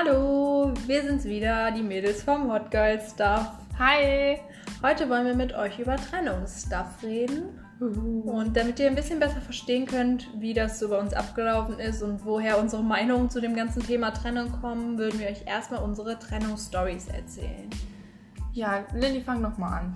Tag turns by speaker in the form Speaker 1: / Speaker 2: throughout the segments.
Speaker 1: Hallo, wir sind's wieder, die Mädels vom Hot Girl Stuff.
Speaker 2: Hi!
Speaker 1: Heute wollen wir mit euch über Trennungsstuff reden. Und damit ihr ein bisschen besser verstehen könnt, wie das so bei uns abgelaufen ist und woher unsere Meinungen zu dem ganzen Thema Trennung kommen, würden wir euch erstmal unsere Trennungsstories erzählen.
Speaker 2: Ja, Lilly, fang noch mal an.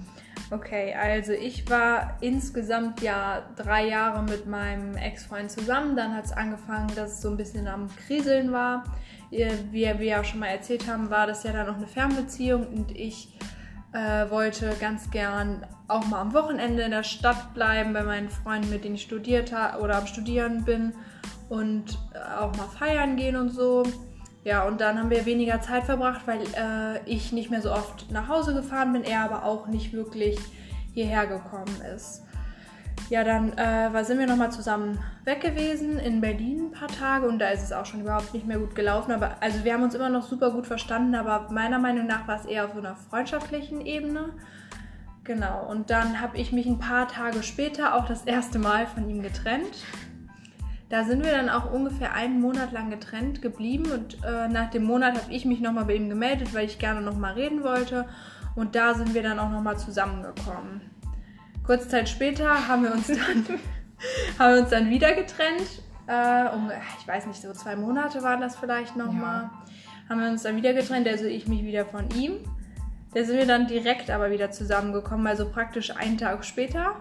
Speaker 1: Okay, also ich war insgesamt ja drei Jahre mit meinem Ex-Freund zusammen. Dann hat es angefangen, dass es so ein bisschen am Kriseln war. Wie wir ja schon mal erzählt haben, war das ja dann noch eine Fernbeziehung und ich äh, wollte ganz gern auch mal am Wochenende in der Stadt bleiben bei meinen Freunden, mit denen ich studiert habe oder am Studieren bin und äh, auch mal feiern gehen und so. Ja, und dann haben wir weniger Zeit verbracht, weil äh, ich nicht mehr so oft nach Hause gefahren bin, er aber auch nicht wirklich hierher gekommen ist. Ja, dann äh, sind wir nochmal zusammen weg gewesen in Berlin ein paar Tage und da ist es auch schon überhaupt nicht mehr gut gelaufen. Aber also wir haben uns immer noch super gut verstanden, aber meiner Meinung nach war es eher auf so einer freundschaftlichen Ebene. Genau, und dann habe ich mich ein paar Tage später auch das erste Mal von ihm getrennt. Da sind wir dann auch ungefähr einen Monat lang getrennt geblieben und äh, nach dem Monat habe ich mich nochmal bei ihm gemeldet, weil ich gerne nochmal reden wollte und da sind wir dann auch nochmal zusammengekommen. Kurze Zeit später haben wir uns dann, haben wir uns dann wieder getrennt. Äh, um, ich weiß nicht, so zwei Monate waren das vielleicht nochmal. Ja. Haben wir uns dann wieder getrennt, also ich mich wieder von ihm. Da sind wir dann direkt aber wieder zusammengekommen, also praktisch einen Tag später.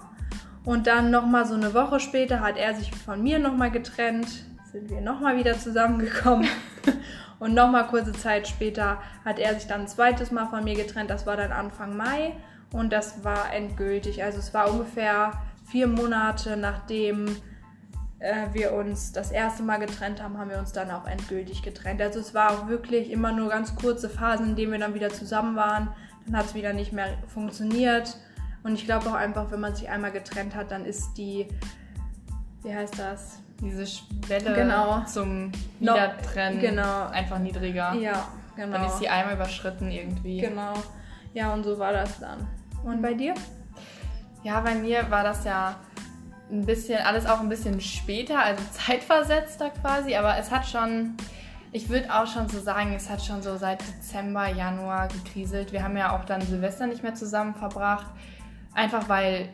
Speaker 1: Und dann nochmal so eine Woche später hat er sich von mir nochmal getrennt, sind wir nochmal wieder zusammengekommen. Und nochmal kurze Zeit später hat er sich dann ein zweites Mal von mir getrennt. Das war dann Anfang Mai und das war endgültig. Also es war ungefähr vier Monate nachdem äh, wir uns das erste Mal getrennt haben, haben wir uns dann auch endgültig getrennt. Also es war auch wirklich immer nur ganz kurze Phasen, in denen wir dann wieder zusammen waren. Dann hat es wieder nicht mehr funktioniert. Und ich glaube auch einfach, wenn man sich einmal getrennt hat, dann ist die, wie heißt das?
Speaker 2: Diese Schwelle genau. zum Wiedertrennen genau. einfach niedriger.
Speaker 1: Ja, genau.
Speaker 2: Dann ist sie einmal überschritten irgendwie.
Speaker 1: Genau. Ja, und so war das dann. Und bei dir?
Speaker 2: Ja, bei mir war das ja ein bisschen, alles auch ein bisschen später, also zeitversetzter quasi, aber es hat schon, ich würde auch schon so sagen, es hat schon so seit Dezember, Januar gekriselt. Wir haben ja auch dann Silvester nicht mehr zusammen verbracht. Einfach weil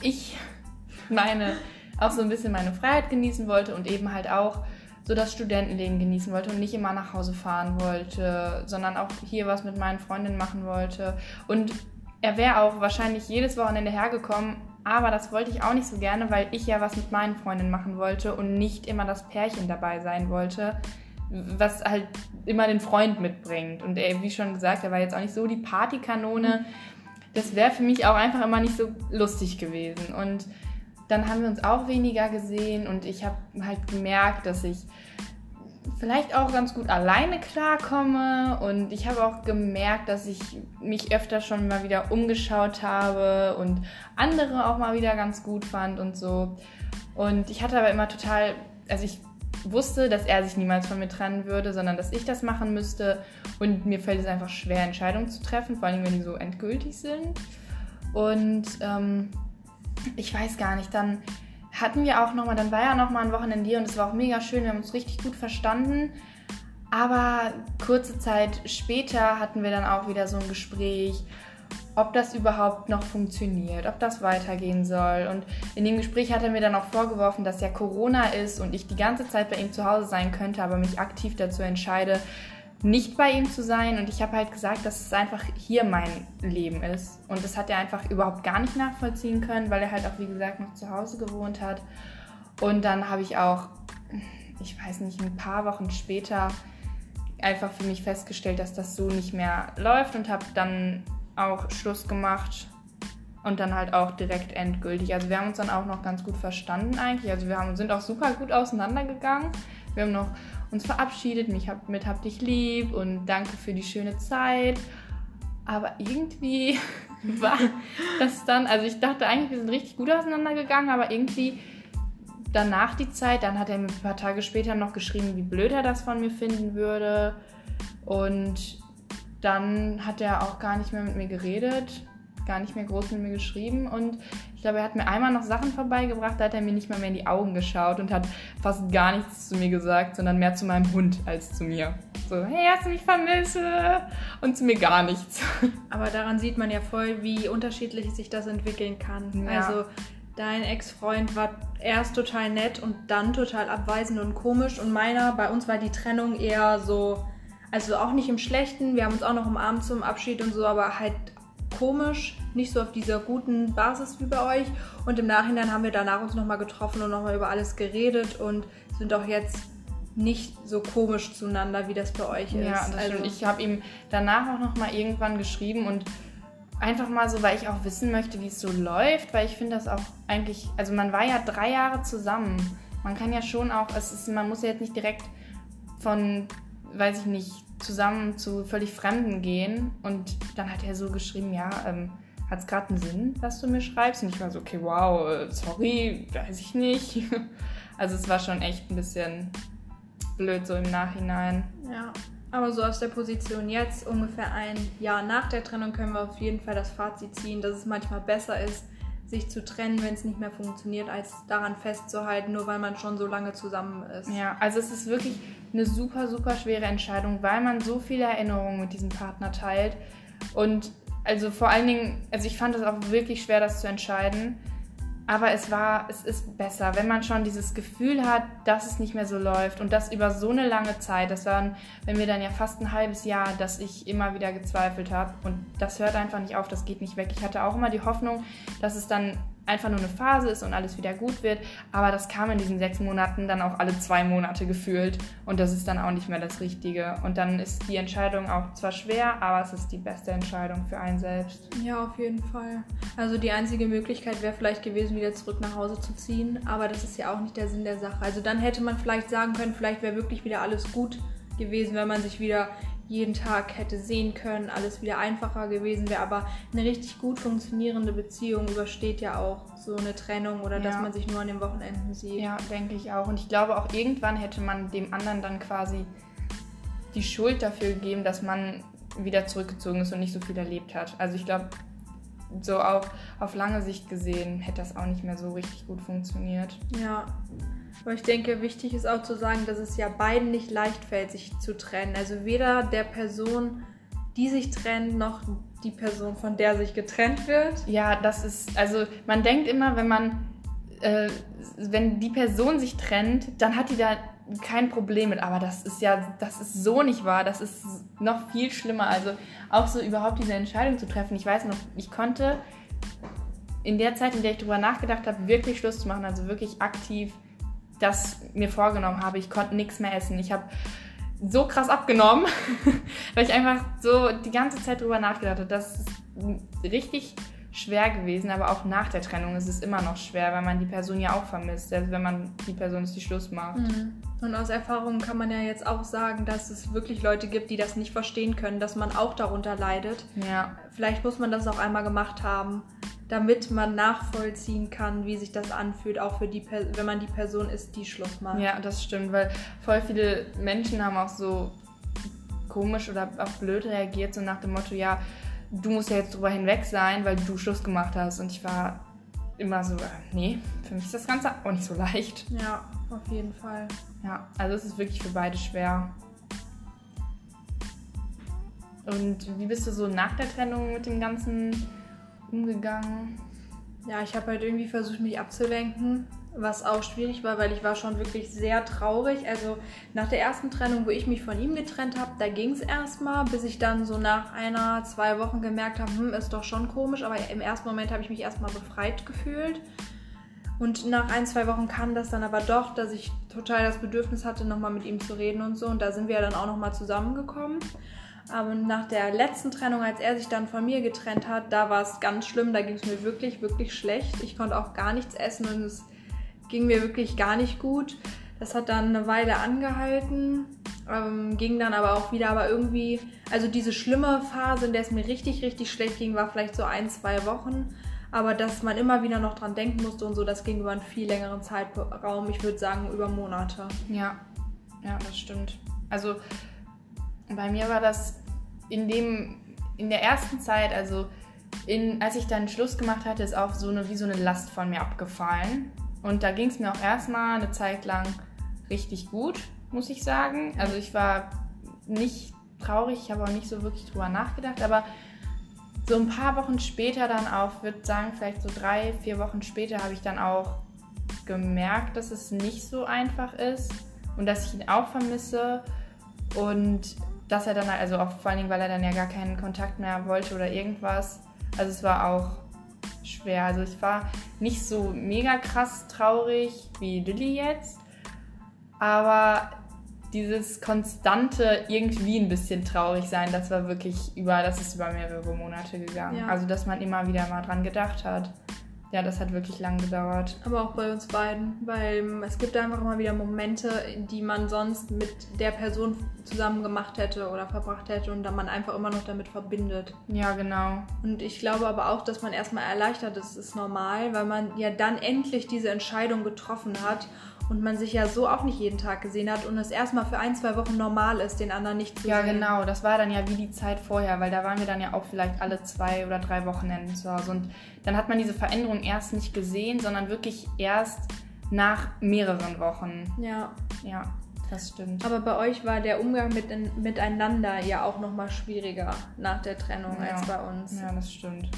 Speaker 2: ich meine, auch so ein bisschen meine Freiheit genießen wollte und eben halt auch so das Studentenleben genießen wollte und nicht immer nach Hause fahren wollte, sondern auch hier was mit meinen Freundinnen machen wollte. Und er wäre auch wahrscheinlich jedes Wochenende hergekommen, aber das wollte ich auch nicht so gerne, weil ich ja was mit meinen Freundinnen machen wollte und nicht immer das Pärchen dabei sein wollte, was halt immer den Freund mitbringt. Und er, wie schon gesagt, er war jetzt auch nicht so die Partykanone. Das wäre für mich auch einfach immer nicht so lustig gewesen. Und dann haben wir uns auch weniger gesehen und ich habe halt gemerkt, dass ich vielleicht auch ganz gut alleine klarkomme und ich habe auch gemerkt, dass ich mich öfter schon mal wieder umgeschaut habe und andere auch mal wieder ganz gut fand und so. Und ich hatte aber immer total, also ich wusste, dass er sich niemals von mir trennen würde, sondern dass ich das machen müsste. Und mir fällt es einfach schwer, Entscheidungen zu treffen, vor allem wenn die so endgültig sind. Und ähm, ich weiß gar nicht, dann hatten wir auch nochmal, dann war ja nochmal ein Wochenende hier und es war auch mega schön, wir haben uns richtig gut verstanden. Aber kurze Zeit später hatten wir dann auch wieder so ein Gespräch ob das überhaupt noch funktioniert, ob das weitergehen soll. Und in dem Gespräch hat er mir dann auch vorgeworfen, dass ja Corona ist und ich die ganze Zeit bei ihm zu Hause sein könnte, aber mich aktiv dazu entscheide, nicht bei ihm zu sein. Und ich habe halt gesagt, dass es einfach hier mein Leben ist. Und das hat er einfach überhaupt gar nicht nachvollziehen können, weil er halt auch, wie gesagt, noch zu Hause gewohnt hat. Und dann habe ich auch, ich weiß nicht, ein paar Wochen später einfach für mich festgestellt, dass das so nicht mehr läuft und habe dann auch Schluss gemacht und dann halt auch direkt endgültig. Also wir haben uns dann auch noch ganz gut verstanden eigentlich. Also wir haben, sind auch super gut auseinandergegangen. Wir haben noch uns verabschiedet, mich hab, mit hab dich lieb und danke für die schöne Zeit. Aber irgendwie war das dann, also ich dachte eigentlich, wir sind richtig gut auseinandergegangen, aber irgendwie danach die Zeit, dann hat er mir ein paar Tage später noch geschrieben, wie blöd er das von mir finden würde. Und dann hat er auch gar nicht mehr mit mir geredet, gar nicht mehr groß mit mir geschrieben und ich glaube, er hat mir einmal noch Sachen vorbeigebracht, da hat er mir nicht mal mehr in die Augen geschaut und hat fast gar nichts zu mir gesagt, sondern mehr zu meinem Hund als zu mir. So, hey, hast du mich vermisst? Und zu mir gar nichts.
Speaker 1: Aber daran sieht man ja voll, wie unterschiedlich sich das entwickeln kann.
Speaker 2: Ja.
Speaker 1: Also dein Ex-Freund war erst total nett und dann total abweisend und komisch. Und meiner, bei uns war die Trennung eher so, also auch nicht im Schlechten. Wir haben uns auch noch umarmt zum Abschied und so, aber halt komisch, nicht so auf dieser guten Basis wie bei euch. Und im Nachhinein haben wir danach uns nochmal getroffen und nochmal über alles geredet und sind auch jetzt nicht so komisch zueinander, wie das bei euch ist.
Speaker 2: Ja, das
Speaker 1: also,
Speaker 2: stimmt. Ich habe ihm danach auch noch mal irgendwann geschrieben und einfach mal so, weil ich auch wissen möchte, wie es so läuft, weil ich finde das auch eigentlich, also man war ja drei Jahre zusammen. Man kann ja schon auch, es ist, man muss ja jetzt nicht direkt von, weiß ich nicht, zusammen zu völlig Fremden gehen. Und dann hat er so geschrieben, ja, ähm, hat es gerade einen Sinn, was du mir schreibst? Und ich war so, okay, wow, äh, sorry, weiß ich nicht. Also es war schon echt ein bisschen blöd so im Nachhinein.
Speaker 1: Ja, aber so aus der Position jetzt, ungefähr ein Jahr nach der Trennung, können wir auf jeden Fall das Fazit ziehen, dass es manchmal besser ist, sich zu trennen, wenn es nicht mehr funktioniert, als daran festzuhalten, nur weil man schon so lange zusammen ist.
Speaker 2: Ja, also es ist wirklich eine super, super schwere Entscheidung, weil man so viele Erinnerungen mit diesem Partner teilt. Und also vor allen Dingen, also ich fand es auch wirklich schwer, das zu entscheiden. Aber es war, es ist besser, wenn man schon dieses Gefühl hat, dass es nicht mehr so läuft und das über so eine lange Zeit. Das waren, wenn wir dann ja fast ein halbes Jahr, dass ich immer wieder gezweifelt habe und das hört einfach nicht auf, das geht nicht weg. Ich hatte auch immer die Hoffnung, dass es dann einfach nur eine Phase ist und alles wieder gut wird. Aber das kam in diesen sechs Monaten dann auch alle zwei Monate gefühlt. Und das ist dann auch nicht mehr das Richtige. Und dann ist die Entscheidung auch zwar schwer, aber es ist die beste Entscheidung für einen selbst.
Speaker 1: Ja, auf jeden Fall. Also die einzige Möglichkeit wäre vielleicht gewesen, wieder zurück nach Hause zu ziehen. Aber das ist ja auch nicht der Sinn der Sache. Also dann hätte man vielleicht sagen können, vielleicht wäre wirklich wieder alles gut gewesen, wenn man sich wieder jeden Tag hätte sehen können, alles wieder einfacher gewesen wäre. Aber eine richtig gut funktionierende Beziehung übersteht ja auch so eine Trennung oder dass
Speaker 2: Ja.
Speaker 1: man sich nur an den Wochenenden sieht.
Speaker 2: Ja, denke ich auch. Und ich glaube auch irgendwann hätte man dem anderen dann quasi die Schuld dafür gegeben, dass man wieder zurückgezogen ist und nicht so viel erlebt hat. Also ich glaube, so auf, auf lange Sicht gesehen hätte das auch nicht mehr so richtig gut funktioniert.
Speaker 1: Ja. Aber ich denke, wichtig ist auch zu sagen, dass es ja beiden nicht leicht fällt, sich zu trennen. Also weder der Person, die sich trennt, noch die Person, von der sich getrennt wird.
Speaker 2: Ja, das ist, also man denkt immer, wenn man, äh, wenn die Person sich trennt, dann hat die da kein Problem mit. Aber das ist ja, das ist so nicht wahr. Das ist noch viel schlimmer. Also auch so überhaupt diese Entscheidung zu treffen. Ich weiß noch, ich konnte in der Zeit, in der ich darüber nachgedacht habe, wirklich Schluss zu machen, also wirklich aktiv das mir vorgenommen habe. Ich konnte nichts mehr essen. Ich habe so krass abgenommen, weil ich einfach so die ganze Zeit drüber nachgedacht habe. Das ist richtig schwer gewesen, aber auch nach der Trennung ist es immer noch schwer, weil man die Person ja auch vermisst, selbst wenn man die Person ist, die Schluss macht.
Speaker 1: Und aus Erfahrung kann man ja jetzt auch sagen, dass es wirklich Leute gibt, die das nicht verstehen können, dass man auch darunter leidet.
Speaker 2: Ja,
Speaker 1: Vielleicht muss man das auch einmal gemacht haben, damit man nachvollziehen kann, wie sich das anfühlt, auch für die, Per- wenn man die Person ist, die Schluss macht.
Speaker 2: ja, das stimmt, weil voll viele Menschen haben auch so komisch oder auch blöd reagiert, so nach dem Motto, ja, du musst ja jetzt drüber hinweg sein, weil du Schluss gemacht hast. Und ich war immer so, äh, nee, für mich ist das Ganze auch nicht so leicht.
Speaker 1: Ja, auf jeden Fall.
Speaker 2: Ja, also es ist wirklich für beide schwer. Und wie bist du so nach der Trennung mit dem Ganzen umgegangen?
Speaker 1: Ja, ich habe halt irgendwie versucht, mich abzulenken, was auch schwierig war, weil ich war schon wirklich sehr traurig. Also nach der ersten Trennung, wo ich mich von ihm getrennt habe, da ging es erstmal, bis ich dann so nach einer, zwei Wochen gemerkt habe, hm, ist doch schon komisch, aber im ersten Moment habe ich mich erstmal befreit gefühlt. Und nach ein, zwei Wochen kam das dann aber doch, dass ich total das Bedürfnis hatte, nochmal mit ihm zu reden und so. Und da sind wir dann auch nochmal zusammengekommen. Aber nach der letzten Trennung, als er sich dann von mir getrennt hat, da war es ganz schlimm. Da ging es mir wirklich, wirklich schlecht. Ich konnte auch gar nichts essen und es ging mir wirklich gar nicht gut. Das hat dann eine Weile angehalten, ähm, ging dann aber auch wieder. Aber irgendwie, also diese schlimme Phase, in der es mir richtig, richtig schlecht ging, war vielleicht so ein, zwei Wochen. Aber dass man immer wieder noch dran denken musste und so, das ging über einen viel längeren Zeitraum. Ich würde sagen, über Monate.
Speaker 2: Ja, ja, das stimmt. Also bei mir war das in dem, in der ersten Zeit, also in, als ich dann Schluss gemacht hatte, ist auch so eine, wie so eine Last von mir abgefallen. Und da ging es mir auch erstmal eine Zeit lang richtig gut, muss ich sagen. Also ich war nicht traurig, ich habe auch nicht so wirklich drüber nachgedacht, aber so ein paar Wochen später dann auch, würde sagen, vielleicht so drei, vier Wochen später habe ich dann auch gemerkt, dass es nicht so einfach ist und dass ich ihn auch vermisse und dass er dann, also auch vor allen Dingen, weil er dann ja gar keinen Kontakt mehr wollte oder irgendwas. Also es war auch schwer. Also ich war nicht so mega krass traurig wie Lilly jetzt, aber dieses konstante irgendwie ein bisschen traurig sein, das war wirklich über, das ist über mehrere Monate gegangen. Ja. Also dass man immer wieder mal dran gedacht hat ja, das hat wirklich lang gedauert.
Speaker 1: Aber auch bei uns beiden, weil es gibt einfach immer wieder Momente, die man sonst mit der Person zusammen gemacht hätte oder verbracht hätte und dann man einfach immer noch damit verbindet.
Speaker 2: Ja, genau.
Speaker 1: Und ich glaube aber auch, dass man erstmal erleichtert ist, ist normal, weil man ja dann endlich diese Entscheidung getroffen hat und man sich ja so auch nicht jeden Tag gesehen hat und es erstmal für ein, zwei Wochen normal ist, den anderen nicht zu
Speaker 2: ja,
Speaker 1: sehen.
Speaker 2: Ja, genau. Das war dann ja wie die Zeit vorher, weil da waren wir dann ja auch vielleicht alle zwei oder drei Wochenenden zu Hause. Und dann hat man diese Veränderung erst nicht gesehen, sondern wirklich erst nach mehreren Wochen.
Speaker 1: Ja.
Speaker 2: Ja. Das stimmt.
Speaker 1: Aber bei euch war der Umgang mit, miteinander ja auch nochmal schwieriger nach der Trennung ja. als bei uns.
Speaker 2: Ja, das stimmt.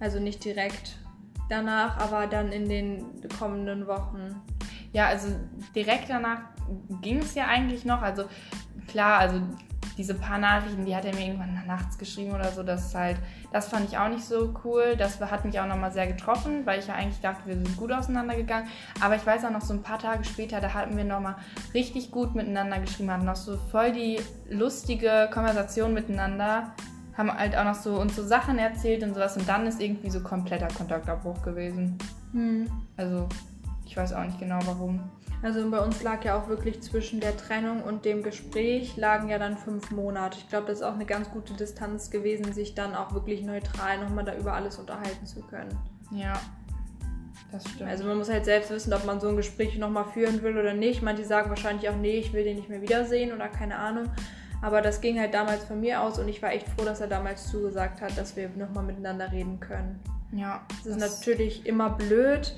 Speaker 1: Also nicht direkt danach, aber dann in den kommenden Wochen.
Speaker 2: Ja, also direkt danach ging es ja eigentlich noch. Also klar, also diese paar Nachrichten, die hat er mir irgendwann nachts geschrieben oder so, das ist halt, das fand ich auch nicht so cool. Das hat mich auch nochmal sehr getroffen, weil ich ja eigentlich dachte, wir sind gut auseinandergegangen. Aber ich weiß auch noch so ein paar Tage später, da hatten wir nochmal richtig gut miteinander geschrieben, hatten noch so voll die lustige Konversation miteinander, haben halt auch noch so uns so Sachen erzählt und sowas und dann ist irgendwie so kompletter Kontaktabbruch gewesen.
Speaker 1: Hm.
Speaker 2: Also ich weiß auch nicht genau warum.
Speaker 1: Also bei uns lag ja auch wirklich zwischen der Trennung und dem Gespräch lagen ja dann fünf Monate. Ich glaube, das ist auch eine ganz gute Distanz gewesen, sich dann auch wirklich neutral nochmal da über alles unterhalten zu können.
Speaker 2: Ja, das stimmt.
Speaker 1: Also man muss halt selbst wissen, ob man so ein Gespräch nochmal führen will oder nicht. Manche sagen wahrscheinlich auch, nee, ich will den nicht mehr wiedersehen oder keine Ahnung. Aber das ging halt damals von mir aus und ich war echt froh, dass er damals zugesagt hat, dass wir nochmal miteinander reden können.
Speaker 2: Ja.
Speaker 1: Das ist natürlich immer blöd,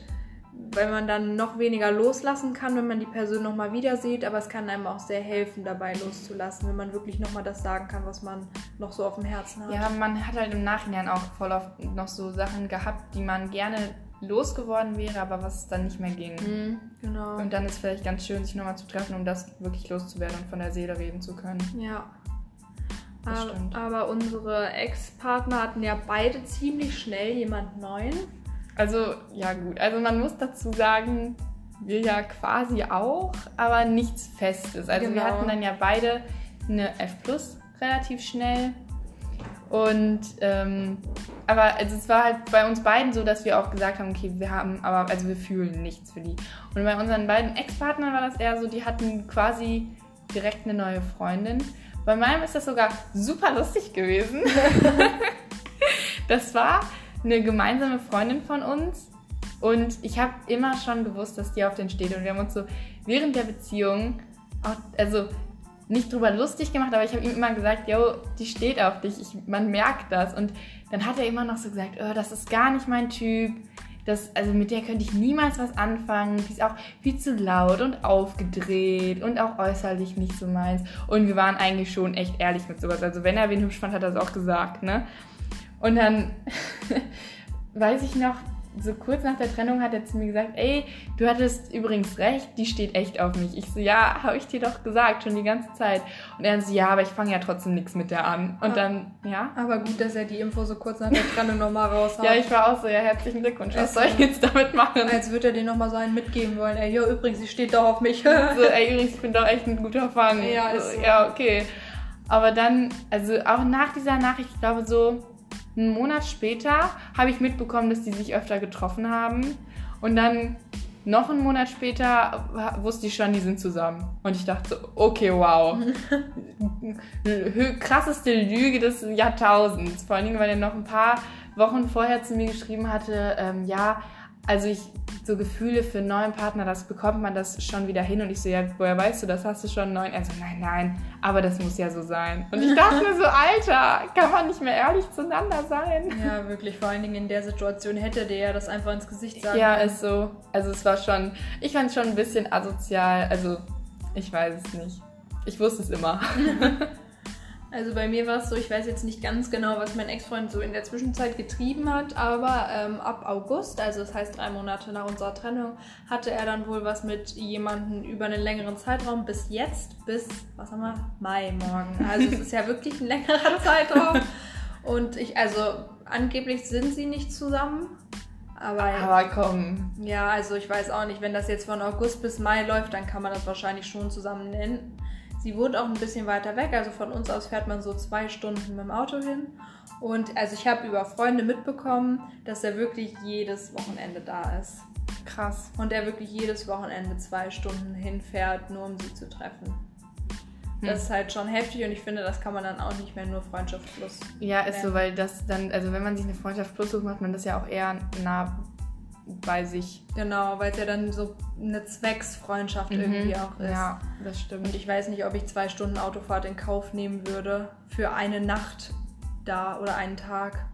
Speaker 1: weil man dann noch weniger loslassen kann, wenn man die Person nochmal wieder sieht, aber es kann einem auch sehr helfen, dabei loszulassen, wenn man wirklich nochmal das sagen kann, was man noch so auf dem Herzen hat.
Speaker 2: Ja, man hat halt im Nachhinein auch voll oft noch so Sachen gehabt, die man gerne losgeworden wäre, aber was dann nicht mehr ging.
Speaker 1: Mhm, genau.
Speaker 2: Und dann ist vielleicht ganz schön, sich nochmal zu treffen, um das wirklich loszuwerden und von der Seele reden zu können.
Speaker 1: Ja. Aber, aber unsere Ex-Partner hatten ja beide ziemlich schnell jemand Neuen.
Speaker 2: Also, ja gut. Also man muss dazu sagen, wir ja quasi auch, aber nichts Festes. Also genau. wir hatten dann ja beide eine F Plus relativ schnell. Und ähm, aber also es war halt bei uns beiden so, dass wir auch gesagt haben, okay, wir haben, aber also wir fühlen nichts für die. Und bei unseren beiden Ex-Partnern war das eher so, die hatten quasi direkt eine neue Freundin. Bei meinem ist das sogar super lustig gewesen. das war, eine gemeinsame Freundin von uns und ich habe immer schon gewusst, dass die auf den steht und wir haben uns so während der Beziehung auch, also nicht drüber lustig gemacht, aber ich habe ihm immer gesagt, yo, die steht auf dich, ich, man merkt das und dann hat er immer noch so gesagt, oh, das ist gar nicht mein Typ, das, also mit der könnte ich niemals was anfangen. Die ist auch viel zu laut und aufgedreht und auch äußerlich nicht so meins. Und wir waren eigentlich schon echt ehrlich mit sowas. Also wenn er wen hübsch fand, hat er es auch gesagt, ne? Und dann weiß ich noch, so kurz nach der Trennung hat er zu mir gesagt, ey, du hattest übrigens recht, die steht echt auf mich. Ich so, ja, habe ich dir doch gesagt, schon die ganze Zeit. Und er so, ja, aber ich fange ja trotzdem nichts mit der an. Und dann, ja.
Speaker 1: Aber gut, dass er die Info so kurz nach der Trennung nochmal raus hat.
Speaker 2: ja, ich war auch so, ja, herzlichen Glückwunsch. Was soll ich jetzt damit machen?
Speaker 1: Als würde er dir nochmal so einen mitgeben wollen. Ey, jo, übrigens, sie steht doch auf mich.
Speaker 2: so, ey, übrigens, ich bin doch echt ein guter Fang.
Speaker 1: Ja, ist so.
Speaker 2: Ja, okay. Aber dann, also auch nach dieser Nachricht, ich glaube so, einen Monat später habe ich mitbekommen, dass die sich öfter getroffen haben. Und dann noch einen Monat später wusste ich schon, die sind zusammen. Und ich dachte so, okay, wow. Krasseste Lüge des Jahrtausends. Vor allen Dingen, weil er noch ein paar Wochen vorher zu mir geschrieben hatte, ähm, ja, also ich, so Gefühle für einen neuen Partner, das bekommt man das schon wieder hin. Und ich so, ja, woher weißt du, das hast du schon einen neuen? Er so, nein, nein, aber das muss ja so sein. Und ich dachte mir so, Alter, kann man nicht mehr ehrlich zueinander sein?
Speaker 1: Ja, wirklich, vor allen Dingen in der Situation hätte der ja das einfach ins Gesicht sagen
Speaker 2: Ja, ist so. Also es war schon, ich fand es schon ein bisschen asozial. Also, ich weiß es nicht. Ich wusste es immer.
Speaker 1: Also bei mir war es so, ich weiß jetzt nicht ganz genau, was mein Ex-Freund so in der Zwischenzeit getrieben hat, aber ähm, ab August, also das heißt drei Monate nach unserer Trennung, hatte er dann wohl was mit jemandem über einen längeren Zeitraum bis jetzt, bis, was haben wir, Mai morgen. Also es ist ja wirklich ein längerer Zeitraum. Und ich, also angeblich sind sie nicht zusammen. Aber,
Speaker 2: Aber komm.
Speaker 1: ja, also ich weiß auch nicht, wenn das jetzt von August bis Mai läuft, dann kann man das wahrscheinlich schon zusammen nennen. Sie wohnt auch ein bisschen weiter weg, also von uns aus fährt man so zwei Stunden mit dem Auto hin. Und also ich habe über Freunde mitbekommen, dass er wirklich jedes Wochenende da ist.
Speaker 2: Krass.
Speaker 1: Und er wirklich jedes Wochenende zwei Stunden hinfährt, nur um sie zu treffen.
Speaker 2: Hm.
Speaker 1: Das ist halt schon heftig und ich finde, das kann man dann auch nicht mehr nur Freundschaft plus.
Speaker 2: Ja, ist so,
Speaker 1: nennen.
Speaker 2: weil das dann, also wenn man sich eine Freundschaft plus sucht, macht man das ja auch eher nah bei sich.
Speaker 1: Genau, weil es ja dann so eine Zwecksfreundschaft irgendwie auch ist.
Speaker 2: Mhm. Ja, das
Speaker 1: Und
Speaker 2: stimmt.
Speaker 1: ich weiß nicht, ob ich zwei Stunden Autofahrt in Kauf nehmen würde für eine Nacht da oder einen Tag.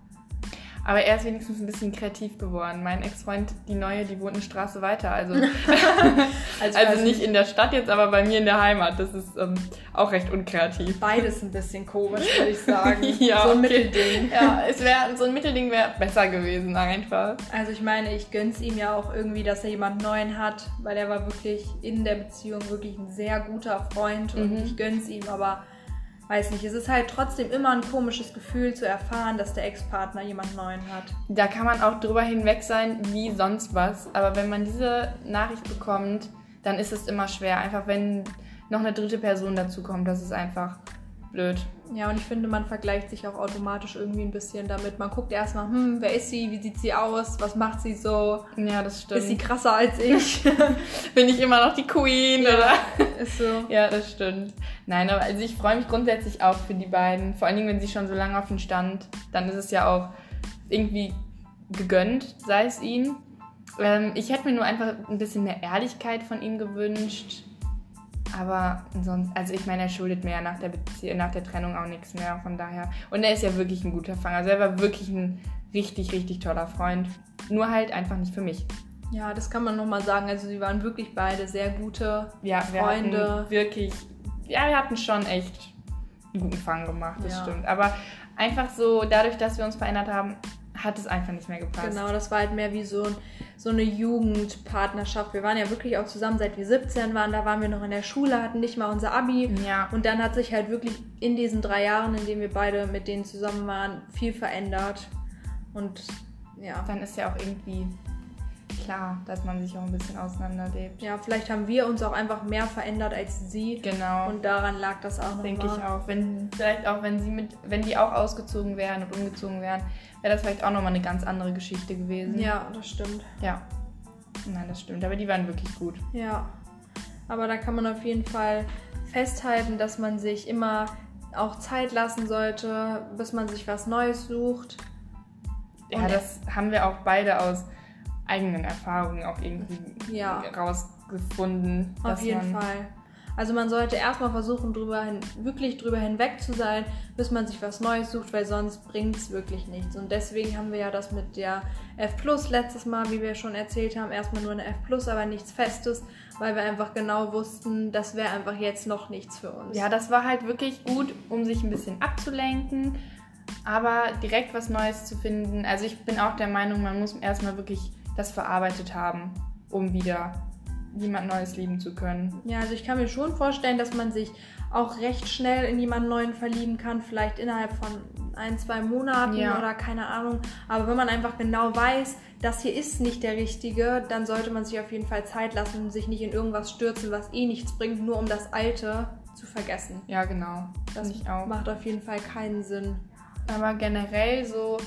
Speaker 2: Aber er ist wenigstens ein bisschen kreativ geworden. Mein Ex-Freund, die neue, die wohnt eine Straße weiter. Also,
Speaker 1: Also,
Speaker 2: also nicht in der Stadt jetzt, aber bei mir in der Heimat. Das ist ähm, auch recht unkreativ.
Speaker 1: beides ein bisschen komisch, würde ich sagen.
Speaker 2: Ja,
Speaker 1: so ein
Speaker 2: okay.
Speaker 1: Mittelding.
Speaker 2: Ja, es wäre so ein Mittelding wäre besser gewesen einfach.
Speaker 1: Also ich meine, ich gönn's ihm ja auch irgendwie, dass er jemand Neuen hat, weil er war wirklich in der Beziehung wirklich ein sehr guter Freund und
Speaker 2: Mhm.
Speaker 1: ich gönn's ihm, aber weiß nicht, es ist halt trotzdem immer ein komisches Gefühl zu erfahren, dass der Ex-Partner jemand Neuen hat.
Speaker 2: Da kann man auch drüber hinweg sein, wie sonst was. Aber wenn man diese Nachricht bekommt, dann ist es immer schwer. Einfach wenn noch eine dritte Person dazu kommt, das ist einfach blöd.
Speaker 1: Ja, und ich finde, man vergleicht sich auch automatisch irgendwie ein bisschen damit. Man guckt erstmal, hm, wer ist sie, wie sieht sie aus, was macht sie so,
Speaker 2: Ja, das stimmt.
Speaker 1: ist sie krasser als ich?
Speaker 2: Bin ich immer noch die Queen, oder?
Speaker 1: ist so.
Speaker 2: Ja, das stimmt. Nein, aber also ich freue mich grundsätzlich auch für die beiden. Vor allen Dingen, wenn sie schon so lange auf den Stand, dann ist es ja auch irgendwie gegönnt, sei es ihnen. Ähm, ich hätte mir nur einfach ein bisschen mehr Ehrlichkeit von ihm gewünscht. Aber sonst, also ich meine, er schuldet mir ja nach der, Bezie nach der Trennung auch nichts mehr, von daher. Und er ist ja wirklich ein guter Fang. Also er war wirklich ein richtig, richtig toller Freund. Nur halt einfach nicht für mich.
Speaker 1: Ja, das kann man nochmal sagen. Also sie waren wirklich beide sehr gute
Speaker 2: Ja, wir
Speaker 1: Freunde.
Speaker 2: wirklich, ja, wir hatten schon echt einen guten Fang gemacht, das
Speaker 1: Ja.
Speaker 2: stimmt. Aber einfach so, dadurch, dass wir uns verändert haben, hat es einfach nicht mehr gepasst.
Speaker 1: Genau, das war halt mehr wie so, ein, so eine Jugendpartnerschaft. Wir waren ja wirklich auch zusammen, seit wir 17 waren. Da waren wir noch in der Schule, hatten nicht mal unser Abi.
Speaker 2: Ja,
Speaker 1: Und dann hat sich halt wirklich in diesen drei Jahren, in denen wir beide mit denen zusammen waren, viel verändert. Und ja,
Speaker 2: dann ist ja auch irgendwie klar, dass man sich auch ein bisschen auseinanderlebt.
Speaker 1: ja, vielleicht haben wir uns auch einfach mehr verändert als sie.
Speaker 2: Genau.
Speaker 1: Und daran lag das auch noch
Speaker 2: denke ich auch. Wenn, vielleicht auch, wenn sie mit, wenn die auch ausgezogen wären und umgezogen wären, wäre das vielleicht auch nochmal eine ganz andere Geschichte gewesen.
Speaker 1: Ja, das stimmt.
Speaker 2: Ja. Nein, das stimmt. Aber die waren wirklich gut.
Speaker 1: Ja, aber da kann man auf jeden Fall festhalten, dass man sich immer auch Zeit lassen sollte, bis man sich was Neues sucht.
Speaker 2: Ja,
Speaker 1: Und-
Speaker 2: das haben wir auch beide aus eigenen Erfahrungen auch irgendwie
Speaker 1: Ja.
Speaker 2: rausgefunden.
Speaker 1: Auf jeden Fall. Also man sollte erstmal versuchen, drüber hin, wirklich drüber hinweg zu sein, bis man sich was Neues sucht, weil sonst bringt es wirklich nichts. Und deswegen haben wir ja das mit der F Plus letztes Mal, wie wir schon erzählt haben, erstmal nur eine F Plus, aber nichts Festes, weil wir einfach genau wussten, das wäre einfach jetzt noch nichts für uns.
Speaker 2: Ja, das war halt wirklich gut, um sich ein bisschen abzulenken, aber direkt was Neues zu finden. Also ich bin auch der Meinung, man muss erstmal wirklich das verarbeitet haben, um wieder jemand Neues lieben zu können.
Speaker 1: Ja, also ich kann mir schon vorstellen, dass man sich auch recht schnell in jemanden neuen verlieben kann, vielleicht innerhalb von ein, zwei Monaten
Speaker 2: Ja.
Speaker 1: oder keine Ahnung. Aber wenn man einfach genau weiß, das hier ist nicht der richtige, dann sollte man sich auf jeden Fall Zeit lassen und sich nicht in irgendwas stürzen, was eh nichts bringt, nur um das Alte zu vergessen.
Speaker 2: Ja, genau.
Speaker 1: Das macht auf jeden Fall keinen Sinn.
Speaker 2: Aber generell so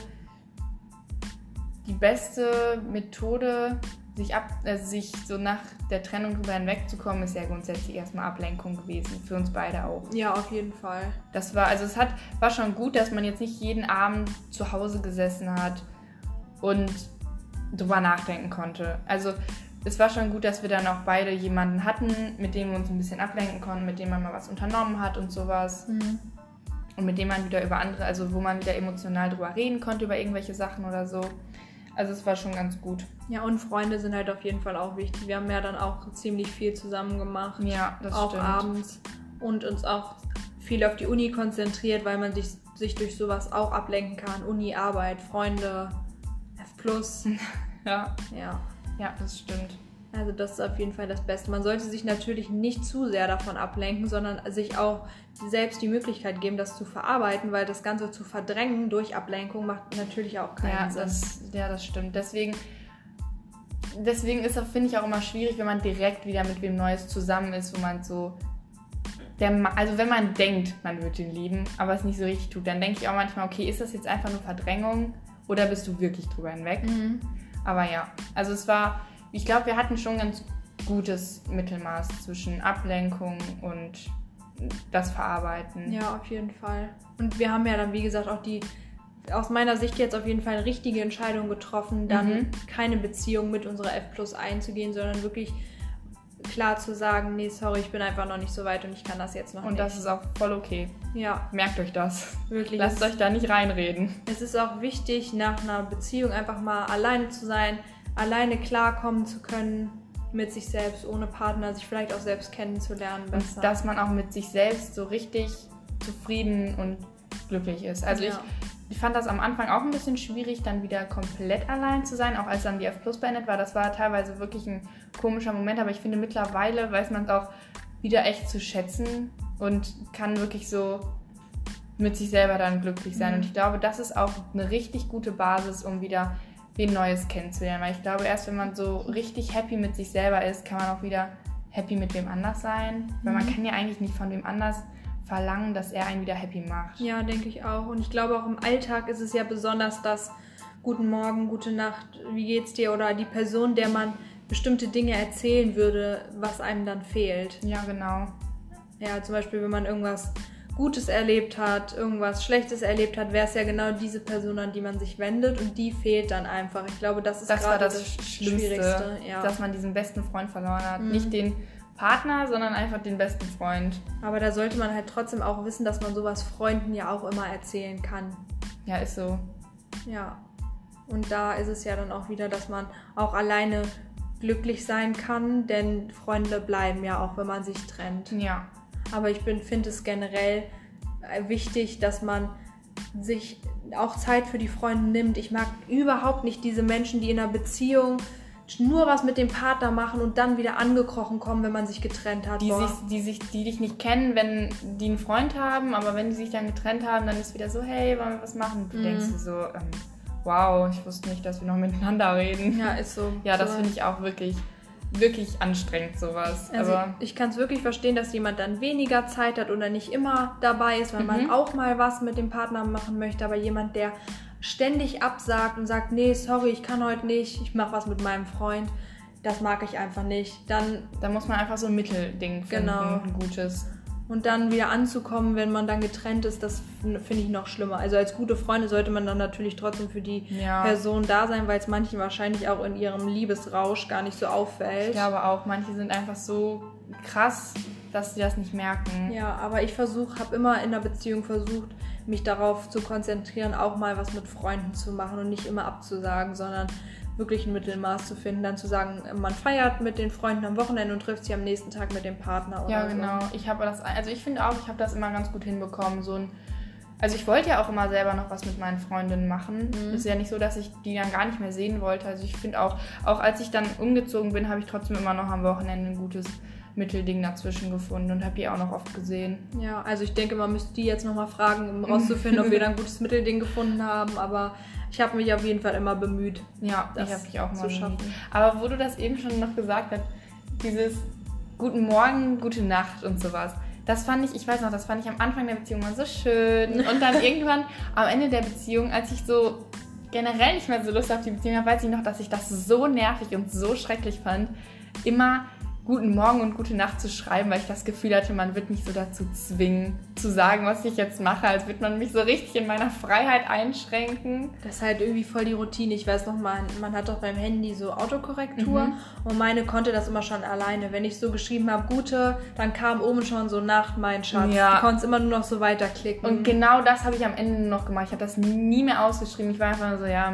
Speaker 2: die beste Methode, sich, ab, äh, sich so nach der Trennung drüber hinwegzukommen, ist ja grundsätzlich erstmal Ablenkung gewesen. Für uns beide auch.
Speaker 1: Ja, auf jeden Fall.
Speaker 2: Das war, also es hat, war schon gut, dass man jetzt nicht jeden Abend zu Hause gesessen hat und drüber nachdenken konnte. Also es war schon gut, dass wir dann auch beide jemanden hatten, mit dem wir uns ein bisschen ablenken konnten, mit dem man mal was unternommen hat und sowas. Und mit dem man wieder über andere, also wo man wieder emotional drüber reden konnte, über irgendwelche Sachen oder so. Also es war schon ganz gut.
Speaker 1: Ja, und Freunde sind halt auf jeden Fall auch wichtig. Wir haben ja dann auch ziemlich viel zusammen gemacht.
Speaker 2: Ja, das
Speaker 1: auch
Speaker 2: stimmt.
Speaker 1: abends und uns auch viel auf die Uni konzentriert, weil man sich, sich durch sowas auch ablenken kann. Uni, Arbeit, Freunde, F+.
Speaker 2: Ja,
Speaker 1: Ja.
Speaker 2: ja, das stimmt.
Speaker 1: Also das ist auf jeden Fall das Beste. Man sollte sich natürlich nicht zu sehr davon ablenken, sondern sich auch selbst die Möglichkeit geben, das zu verarbeiten, weil das Ganze zu verdrängen durch Ablenkung macht natürlich auch keinen
Speaker 2: Ja
Speaker 1: Sinn.
Speaker 2: das, ja, das stimmt. Deswegen, deswegen ist auch, finde ich, auch immer schwierig, wenn man direkt wieder mit wem Neues zusammen ist, wo man so. Der, also wenn man denkt, man wird ihn lieben, aber es nicht so richtig tut, dann denke ich auch manchmal, okay, ist das jetzt einfach nur Verdrängung oder bist du wirklich drüber hinweg?
Speaker 1: Mhm.
Speaker 2: Aber ja, also es war, ich glaube, wir hatten schon ganz gutes Mittelmaß zwischen Ablenkung und das Verarbeiten.
Speaker 1: Ja, auf jeden Fall. Und wir haben ja dann, wie gesagt, auch die, aus meiner Sicht jetzt auf jeden Fall eine richtige Entscheidung getroffen, dann
Speaker 2: Mhm.
Speaker 1: keine Beziehung mit unserer F Plus einzugehen, sondern wirklich klar zu sagen, nee, sorry, ich bin einfach noch nicht so weit und ich kann das jetzt noch
Speaker 2: Und
Speaker 1: nicht.
Speaker 2: das ist auch voll okay.
Speaker 1: ja,
Speaker 2: Merkt euch das.
Speaker 1: wirklich.
Speaker 2: Lasst euch da nicht reinreden.
Speaker 1: es ist auch wichtig, nach einer Beziehung einfach mal alleine zu sein, alleine klarkommen zu können mit sich selbst, ohne Partner, sich vielleicht auch selbst kennenzulernen besser.
Speaker 2: Und dass man auch mit sich selbst so richtig zufrieden und glücklich ist. Also
Speaker 1: Ja.
Speaker 2: ich, ich fand das am Anfang auch ein bisschen schwierig, dann wieder komplett allein zu sein, auch als dann die F Plus beendet war. Das war teilweise wirklich ein komischer Moment, aber ich finde mittlerweile weiß man es auch wieder echt zu schätzen und kann wirklich so mit sich selber dann glücklich sein.
Speaker 1: Mhm.
Speaker 2: Und ich glaube, das ist auch eine richtig gute Basis, um wieder wen Neues kennenzulernen. Weil ich glaube, erst wenn man so richtig happy mit sich selber ist, kann man auch wieder happy mit wem anders sein. Weil man
Speaker 1: Mhm.
Speaker 2: kann ja eigentlich nicht von wem anders verlangen, dass er einen wieder happy macht.
Speaker 1: Ja, denke ich auch. Und ich glaube auch im Alltag ist es ja besonders das Guten Morgen, gute Nacht, wie geht's dir? Oder die Person, der man bestimmte Dinge erzählen würde, was einem dann fehlt.
Speaker 2: Ja, genau.
Speaker 1: Ja, zum Beispiel, wenn man irgendwas Gutes erlebt hat, irgendwas Schlechtes erlebt hat, wäre es ja genau diese Person, an die man sich wendet und die fehlt dann einfach. Ich glaube, das ist
Speaker 2: Das war
Speaker 1: gerade
Speaker 2: das, Schlimmste,
Speaker 1: Schwierigste. Ja.
Speaker 2: dass man diesen besten Freund verloren hat.
Speaker 1: Mhm.
Speaker 2: Nicht den Partner, sondern einfach den besten Freund.
Speaker 1: Aber da sollte man halt trotzdem auch wissen, dass man sowas Freunden ja auch immer erzählen kann.
Speaker 2: Ja, ist so.
Speaker 1: Ja. Und da ist es ja dann auch wieder, dass man auch alleine glücklich sein kann, denn Freunde bleiben ja auch, wenn man sich trennt.
Speaker 2: Ja.
Speaker 1: Aber ich finde es generell äh, wichtig, dass man sich auch Zeit für die Freunde nimmt. Ich mag überhaupt nicht diese Menschen, die in einer Beziehung nur was mit dem Partner machen und dann wieder angekrochen kommen, wenn man sich getrennt hat.
Speaker 2: Die, sich, die, sich, die dich nicht kennen, wenn die einen Freund haben, aber wenn die sich dann getrennt haben, dann ist wieder so, hey, wollen wir was machen? Du
Speaker 1: Mhm.
Speaker 2: denkst dir so, ähm, wow, ich wusste nicht, dass wir noch miteinander reden.
Speaker 1: ja, ist so.
Speaker 2: Ja, das
Speaker 1: so.
Speaker 2: finde ich auch wirklich, wirklich anstrengend, sowas.
Speaker 1: Also
Speaker 2: aber
Speaker 1: ich kann es wirklich verstehen, dass jemand dann weniger Zeit hat oder nicht immer dabei ist, weil man
Speaker 2: Mhm.
Speaker 1: auch mal was mit dem Partner machen möchte. Aber jemand, der ständig absagt und sagt, nee, sorry, ich kann heute nicht, ich mache was mit meinem Freund, das mag ich einfach nicht. Dann
Speaker 2: da muss man einfach so ein Mittelding finden,
Speaker 1: Genau.
Speaker 2: ein gutes.
Speaker 1: Und dann wieder anzukommen, wenn man dann getrennt ist, das finde ich noch schlimmer. Also als gute Freunde sollte man dann natürlich trotzdem für die
Speaker 2: Ja.
Speaker 1: Person da sein, weil es manchen wahrscheinlich auch in ihrem Liebesrausch gar nicht so auffällt.
Speaker 2: Ich glaube auch, manche sind einfach so krass, dass sie das nicht merken.
Speaker 1: Ja, aber ich versuche, habe immer in der Beziehung versucht, mich darauf zu konzentrieren, auch mal was mit Freunden zu machen und nicht immer abzusagen, sondern wirklich ein Mittelmaß zu finden, dann zu sagen, man feiert mit den Freunden am Wochenende und trifft sich am nächsten Tag mit dem Partner oder
Speaker 2: Ja,
Speaker 1: so.
Speaker 2: genau. Ich habe das, also ich finde auch, ich habe das immer ganz gut hinbekommen. So ein, also ich wollte ja auch immer selber noch was mit meinen Freundinnen machen.
Speaker 1: Mhm.
Speaker 2: Es ist ja nicht so, dass ich die dann gar nicht mehr sehen wollte. Also ich finde auch, auch als ich dann umgezogen bin, habe ich trotzdem immer noch am Wochenende ein gutes Mittelding dazwischen gefunden und habe die auch noch oft gesehen.
Speaker 1: Ja, also ich denke, man müsste die jetzt nochmal fragen, um rauszufinden, ob wir da ein gutes Mittelding gefunden haben, aber ich habe mich auf jeden Fall immer bemüht.
Speaker 2: Ja,
Speaker 1: Das
Speaker 2: ich habe mich auch mal
Speaker 1: schaffen.
Speaker 2: Aber wo du das eben schon noch gesagt hast, dieses Guten Morgen, gute Nacht und sowas. Das fand ich, ich weiß noch, das fand ich am Anfang der Beziehung mal so schön. Und dann irgendwann am Ende der Beziehung, als ich so generell nicht mehr so Lust auf die Beziehung habe, weiß ich noch, dass ich das so nervig und so schrecklich fand, immer Guten Morgen und Gute Nacht zu schreiben, weil ich das Gefühl hatte, man wird mich so dazu zwingen, zu sagen, was ich jetzt mache, als würde man mich so richtig in meiner Freiheit einschränken.
Speaker 1: Das ist halt irgendwie voll die Routine. Ich weiß noch mal, man hat doch beim Handy so Autokorrektur
Speaker 2: Mhm.
Speaker 1: und meine konnte das immer schon alleine. Wenn ich so geschrieben habe, gute, dann kam oben schon so Nacht, mein Schatz.
Speaker 2: Ja.
Speaker 1: Du konntest immer nur noch so weiterklicken.
Speaker 2: Und genau das habe ich am Ende noch gemacht. Ich habe das nie mehr ausgeschrieben. Ich war einfach nur so, ja,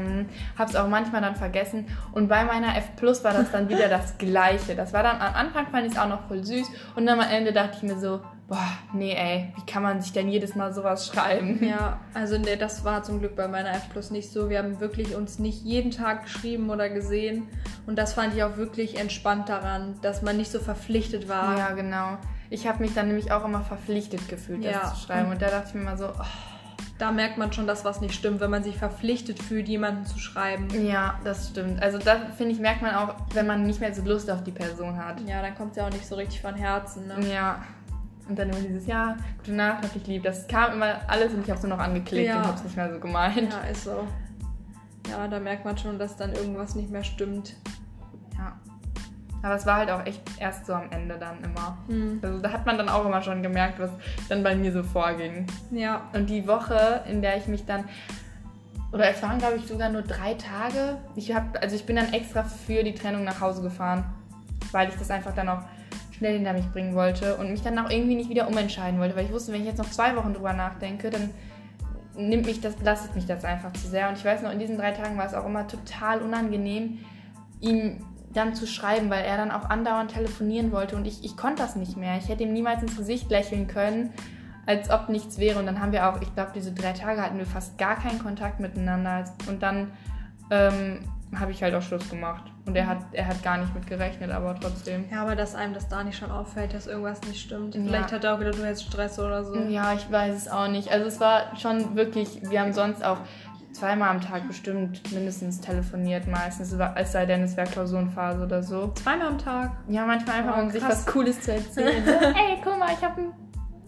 Speaker 2: habe es auch manchmal dann vergessen. Und bei meiner F Plus war das dann wieder das Gleiche. Das war dann am Anfang fand ich es auch noch voll süß und dann am Ende dachte ich mir so, boah, nee, ey, wie kann man sich denn jedes Mal sowas schreiben?
Speaker 1: Ja, also nee, das war zum Glück bei meiner F Plus nicht so. Wir haben wirklich uns nicht jeden Tag geschrieben oder gesehen. Und das fand ich auch wirklich entspannt daran, dass man nicht so verpflichtet war.
Speaker 2: Ja, genau. Ich habe mich dann nämlich auch immer verpflichtet gefühlt, das
Speaker 1: Ja.
Speaker 2: zu schreiben. Und da dachte ich mir mal so, oh,
Speaker 1: Da merkt man schon, dass was nicht stimmt, wenn man sich verpflichtet fühlt, jemanden zu schreiben.
Speaker 2: ja, das stimmt. Also da finde ich, merkt man auch, wenn man nicht mehr so Lust auf die Person hat.
Speaker 1: Ja, dann kommt es ja auch nicht so richtig von Herzen. Ne?
Speaker 2: Ja. Und dann immer dieses, ja, gute Nacht, hab dich lieb. Das kam immer alles und ich habe so noch angeklickt
Speaker 1: Ja.
Speaker 2: und hab's nicht mehr so gemeint.
Speaker 1: Ja, ist so. Ja, da merkt man schon, dass dann irgendwas nicht mehr stimmt.
Speaker 2: Aber es war halt auch echt erst so am Ende dann immer.
Speaker 1: Hm.
Speaker 2: Also da hat man dann auch immer schon gemerkt, was dann bei mir so vorging.
Speaker 1: Ja,
Speaker 2: Und die Woche, in der ich mich dann, oder es waren glaube ich sogar nur drei Tage. Ich habe, also ich bin dann extra für die Trennung nach Hause gefahren, weil ich das einfach dann auch schnell hinter mich bringen wollte und mich dann auch irgendwie nicht wieder umentscheiden wollte, weil ich wusste, wenn ich jetzt noch zwei Wochen drüber nachdenke, dann nimmt mich das, belastet mich das einfach zu sehr. Und ich weiß noch, in diesen drei Tagen war es auch immer total unangenehm, ihm dann zu schreiben, weil er dann auch andauernd telefonieren wollte und ich, ich konnte das nicht mehr. Ich hätte ihm niemals ins Gesicht lächeln können, als ob nichts wäre. Und dann haben wir auch, ich glaube, diese drei Tage hatten wir fast gar keinen Kontakt miteinander. Und dann ähm, habe ich halt auch Schluss gemacht. Und er hat, er hat gar nicht mit gerechnet, aber trotzdem.
Speaker 1: ja, aber dass einem das da nicht schon auffällt, dass irgendwas nicht stimmt.
Speaker 2: Ja.
Speaker 1: Vielleicht hat er auch gedacht, du hättest Stress oder so.
Speaker 2: Ja, ich weiß es auch nicht. Also es war schon wirklich, wir haben sonst auch zweimal am Tag bestimmt mindestens telefoniert meistens, es sei denn, es wäre Klausurenphase oder so.
Speaker 1: Zweimal am Tag.
Speaker 2: Ja, manchmal einfach,
Speaker 1: Oh,
Speaker 2: um sich was Cooles zu erzählen. Ey, guck mal, ich habe ein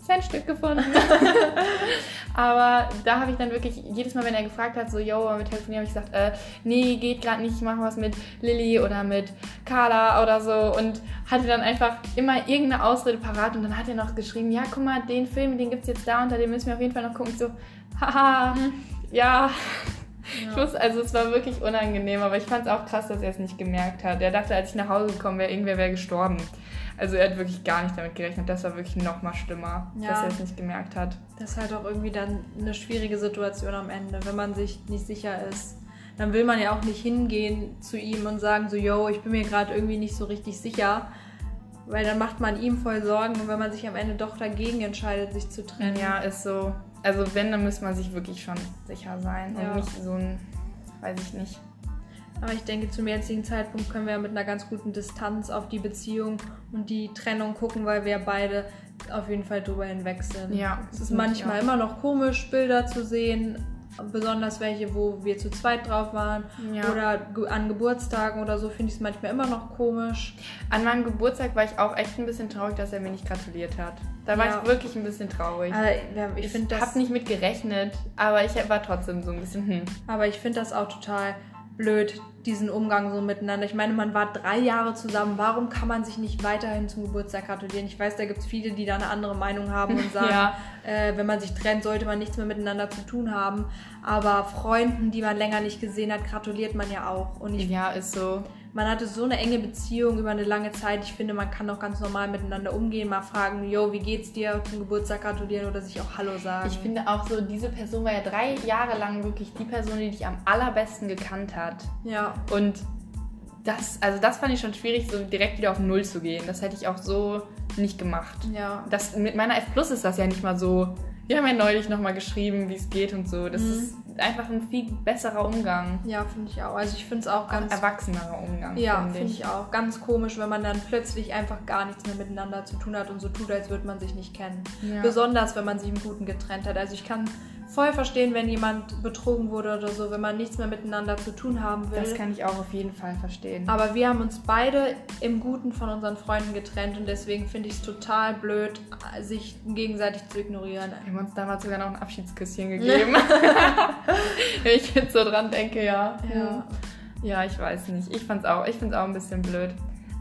Speaker 2: Centstück gefunden. Aber da habe ich dann wirklich, jedes Mal, wenn er gefragt hat, so, yo, wollen wir telefonieren, habe ich gesagt, äh, nee, geht gerade nicht, ich mache was mit Lilly oder mit Carla oder so. Und hatte dann einfach immer irgendeine Ausrede parat. Und dann hat er noch geschrieben, ja, guck mal, den Film, den gibt es jetzt da, unter dem müssen wir auf jeden Fall noch gucken. Ich so, haha, ja. Ich wusste, also es war wirklich unangenehm, aber ich fand es auch krass, dass er es nicht gemerkt hat. Er dachte, als ich nach Hause gekommen wäre, irgendwer wäre gestorben. Also er hat wirklich gar nicht damit gerechnet. Das war wirklich noch mal schlimmer,
Speaker 1: Ja.
Speaker 2: dass er es nicht gemerkt hat.
Speaker 1: Das ist halt auch irgendwie dann eine schwierige Situation am Ende, wenn man sich nicht sicher ist. Dann will man ja auch nicht hingehen zu ihm und sagen so, yo, ich bin mir gerade irgendwie nicht so richtig sicher. Weil dann macht man ihm voll Sorgen und wenn man sich am Ende doch dagegen entscheidet, sich zu trennen.
Speaker 2: Ja, ist so. Also wenn, dann muss man sich wirklich schon sicher sein
Speaker 1: Ja.
Speaker 2: und nicht so ein, weiß ich nicht.
Speaker 1: Aber ich denke, zum jetzigen Zeitpunkt können wir mit einer ganz guten Distanz auf die Beziehung und die Trennung gucken, weil wir beide auf jeden Fall drüber hinweg sind.
Speaker 2: Ja,
Speaker 1: es ist manchmal immer noch komisch, Bilder zu sehen, besonders welche, wo wir zu zweit drauf waren
Speaker 2: Ja.
Speaker 1: oder an Geburtstagen oder so, finde ich es manchmal immer noch komisch.
Speaker 2: An meinem Geburtstag war ich auch echt ein bisschen traurig, dass er mir nicht gratuliert hat. Da war
Speaker 1: Ja.
Speaker 2: ich wirklich ein bisschen traurig.
Speaker 1: Ja, ich
Speaker 2: ich habe nicht mit gerechnet, aber ich war trotzdem so ein bisschen, hm.
Speaker 1: aber ich finde das auch total blöd, diesen Umgang so miteinander. Ich meine, man war drei Jahre zusammen. Warum kann man sich nicht weiterhin zum Geburtstag gratulieren? Ich weiß, da gibt es viele, die da eine andere Meinung haben und sagen,
Speaker 2: Ja.
Speaker 1: äh, wenn man sich trennt, sollte man nichts mehr miteinander zu tun haben. Aber Freunden, die man länger nicht gesehen hat, gratuliert man ja auch. Und ich,
Speaker 2: Ja, ist so.
Speaker 1: Man hatte so eine enge Beziehung über eine lange Zeit. Ich finde, man kann auch ganz normal miteinander umgehen, mal fragen, yo, wie geht's dir, zum Geburtstag gratulieren oder sich auch Hallo sagen.
Speaker 2: Ich finde auch so, diese Person war ja drei Jahre lang wirklich die Person, die dich am allerbesten gekannt hat.
Speaker 1: ja,
Speaker 2: Und das, also das fand ich schon schwierig, so direkt wieder auf Null zu gehen. Das hätte ich auch so nicht gemacht.
Speaker 1: ja.
Speaker 2: Das, mit meiner F Plus ist das ja nicht mal so. Wir haben ja neulich nochmal geschrieben, wie es geht und so. Das
Speaker 1: Mhm.
Speaker 2: ist einfach ein viel besserer Umgang.
Speaker 1: Ja, finde ich auch. Also ich finde es
Speaker 2: auch
Speaker 1: ganz
Speaker 2: erwachsenerer Umgang.
Speaker 1: Ja,
Speaker 2: finde
Speaker 1: finde ich auch. Ganz komisch, wenn man dann plötzlich einfach gar nichts mehr miteinander zu tun hat und so tut, als würde man sich nicht kennen.
Speaker 2: Ja.
Speaker 1: Besonders, wenn man sich im Guten getrennt hat. Also ich kann voll verstehen, wenn jemand betrogen wurde oder so, wenn man nichts mehr miteinander zu tun haben will.
Speaker 2: Das kann ich auch auf jeden Fall verstehen.
Speaker 1: Aber wir haben uns beide im Guten von unseren Freunden getrennt und deswegen finde ich es total blöd, sich gegenseitig zu ignorieren.
Speaker 2: Wir haben uns damals sogar noch ein Abschiedsküsschen gegeben. Wenn ich jetzt so dran denke, ja.
Speaker 1: Ja.
Speaker 2: Ja, ich weiß nicht. Ich fand's auch, ich find's auch ein bisschen blöd.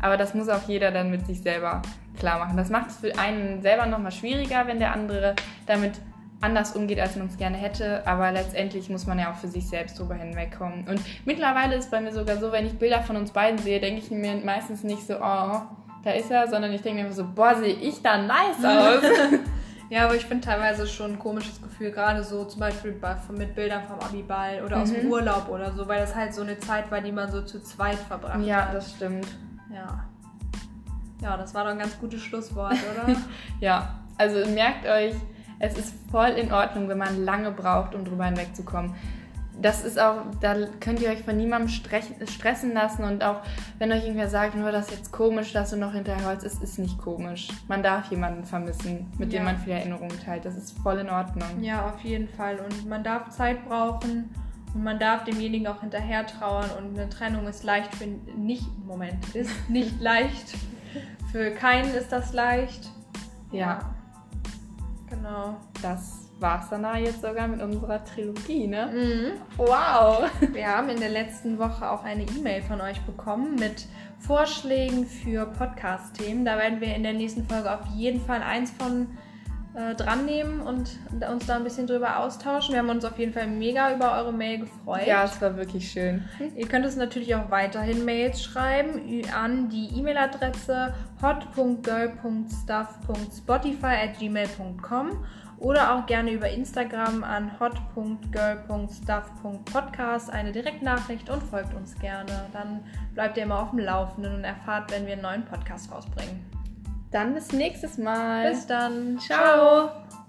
Speaker 2: Aber das muss auch jeder dann mit sich selber klar machen. Das macht es für einen selber nochmal schwieriger, wenn der andere damit anders umgeht, als man es gerne hätte. Aber letztendlich muss man ja auch für sich selbst drüber hinwegkommen. Und mittlerweile ist bei mir sogar so, wenn ich Bilder von uns beiden sehe, denke ich mir meistens nicht so, oh, da ist er, sondern ich denke mir so, boah, sehe ich da nice aus.
Speaker 1: Ja, aber ich finde teilweise schon ein komisches Gefühl, gerade so zum Beispiel bei, mit Bildern vom Abiball oder aus dem
Speaker 2: Mhm.
Speaker 1: Urlaub oder so, weil das halt so eine Zeit war, die man so zu zweit verbracht
Speaker 2: ja,
Speaker 1: hat.
Speaker 2: das stimmt.
Speaker 1: Ja. Ja, das war doch ein ganz gutes Schlusswort, oder?
Speaker 2: ja, also merkt euch, es ist voll in Ordnung, wenn man lange braucht, um drüber hinwegzukommen. Das ist auch, da könnt ihr euch von niemandem stressen lassen und auch wenn euch irgendwer sagt, nur das ist jetzt komisch, dass du noch hinterher holst, es ist nicht komisch. Man darf jemanden vermissen, mit ja. dem man viele Erinnerungen teilt. Das ist voll in Ordnung.
Speaker 1: Ja, auf jeden Fall. Und man darf Zeit brauchen und man darf demjenigen auch hinterher trauern und eine Trennung ist leicht für nicht, Moment, ist nicht leicht. Für keinen ist das leicht.
Speaker 2: Ja. ja. Genau. Das war's dann jetzt sogar mit unserer Trilogie, ne? Mhm.
Speaker 1: Wow! Wir haben in der letzten Woche auch eine E-Mail von euch bekommen mit Vorschlägen für Podcast-Themen. Da werden wir in der nächsten Folge auf jeden Fall eins von äh, dran nehmen und uns da ein bisschen drüber austauschen. Wir haben uns auf jeden Fall mega über eure Mail gefreut.
Speaker 2: Ja, es war wirklich schön.
Speaker 1: Ihr könnt uns natürlich auch weiterhin Mails schreiben an die E-Mail-Adresse hot.girl.stuff.spotify@gmail.com oder auch gerne über Instagram an hot.girl.stuff.podcast eine Direktnachricht und folgt uns gerne. Dann bleibt ihr immer auf dem Laufenden und erfahrt, wenn wir einen neuen Podcast rausbringen.
Speaker 2: Dann bis nächstes Mal.
Speaker 1: Bis dann. Ciao. Ciao.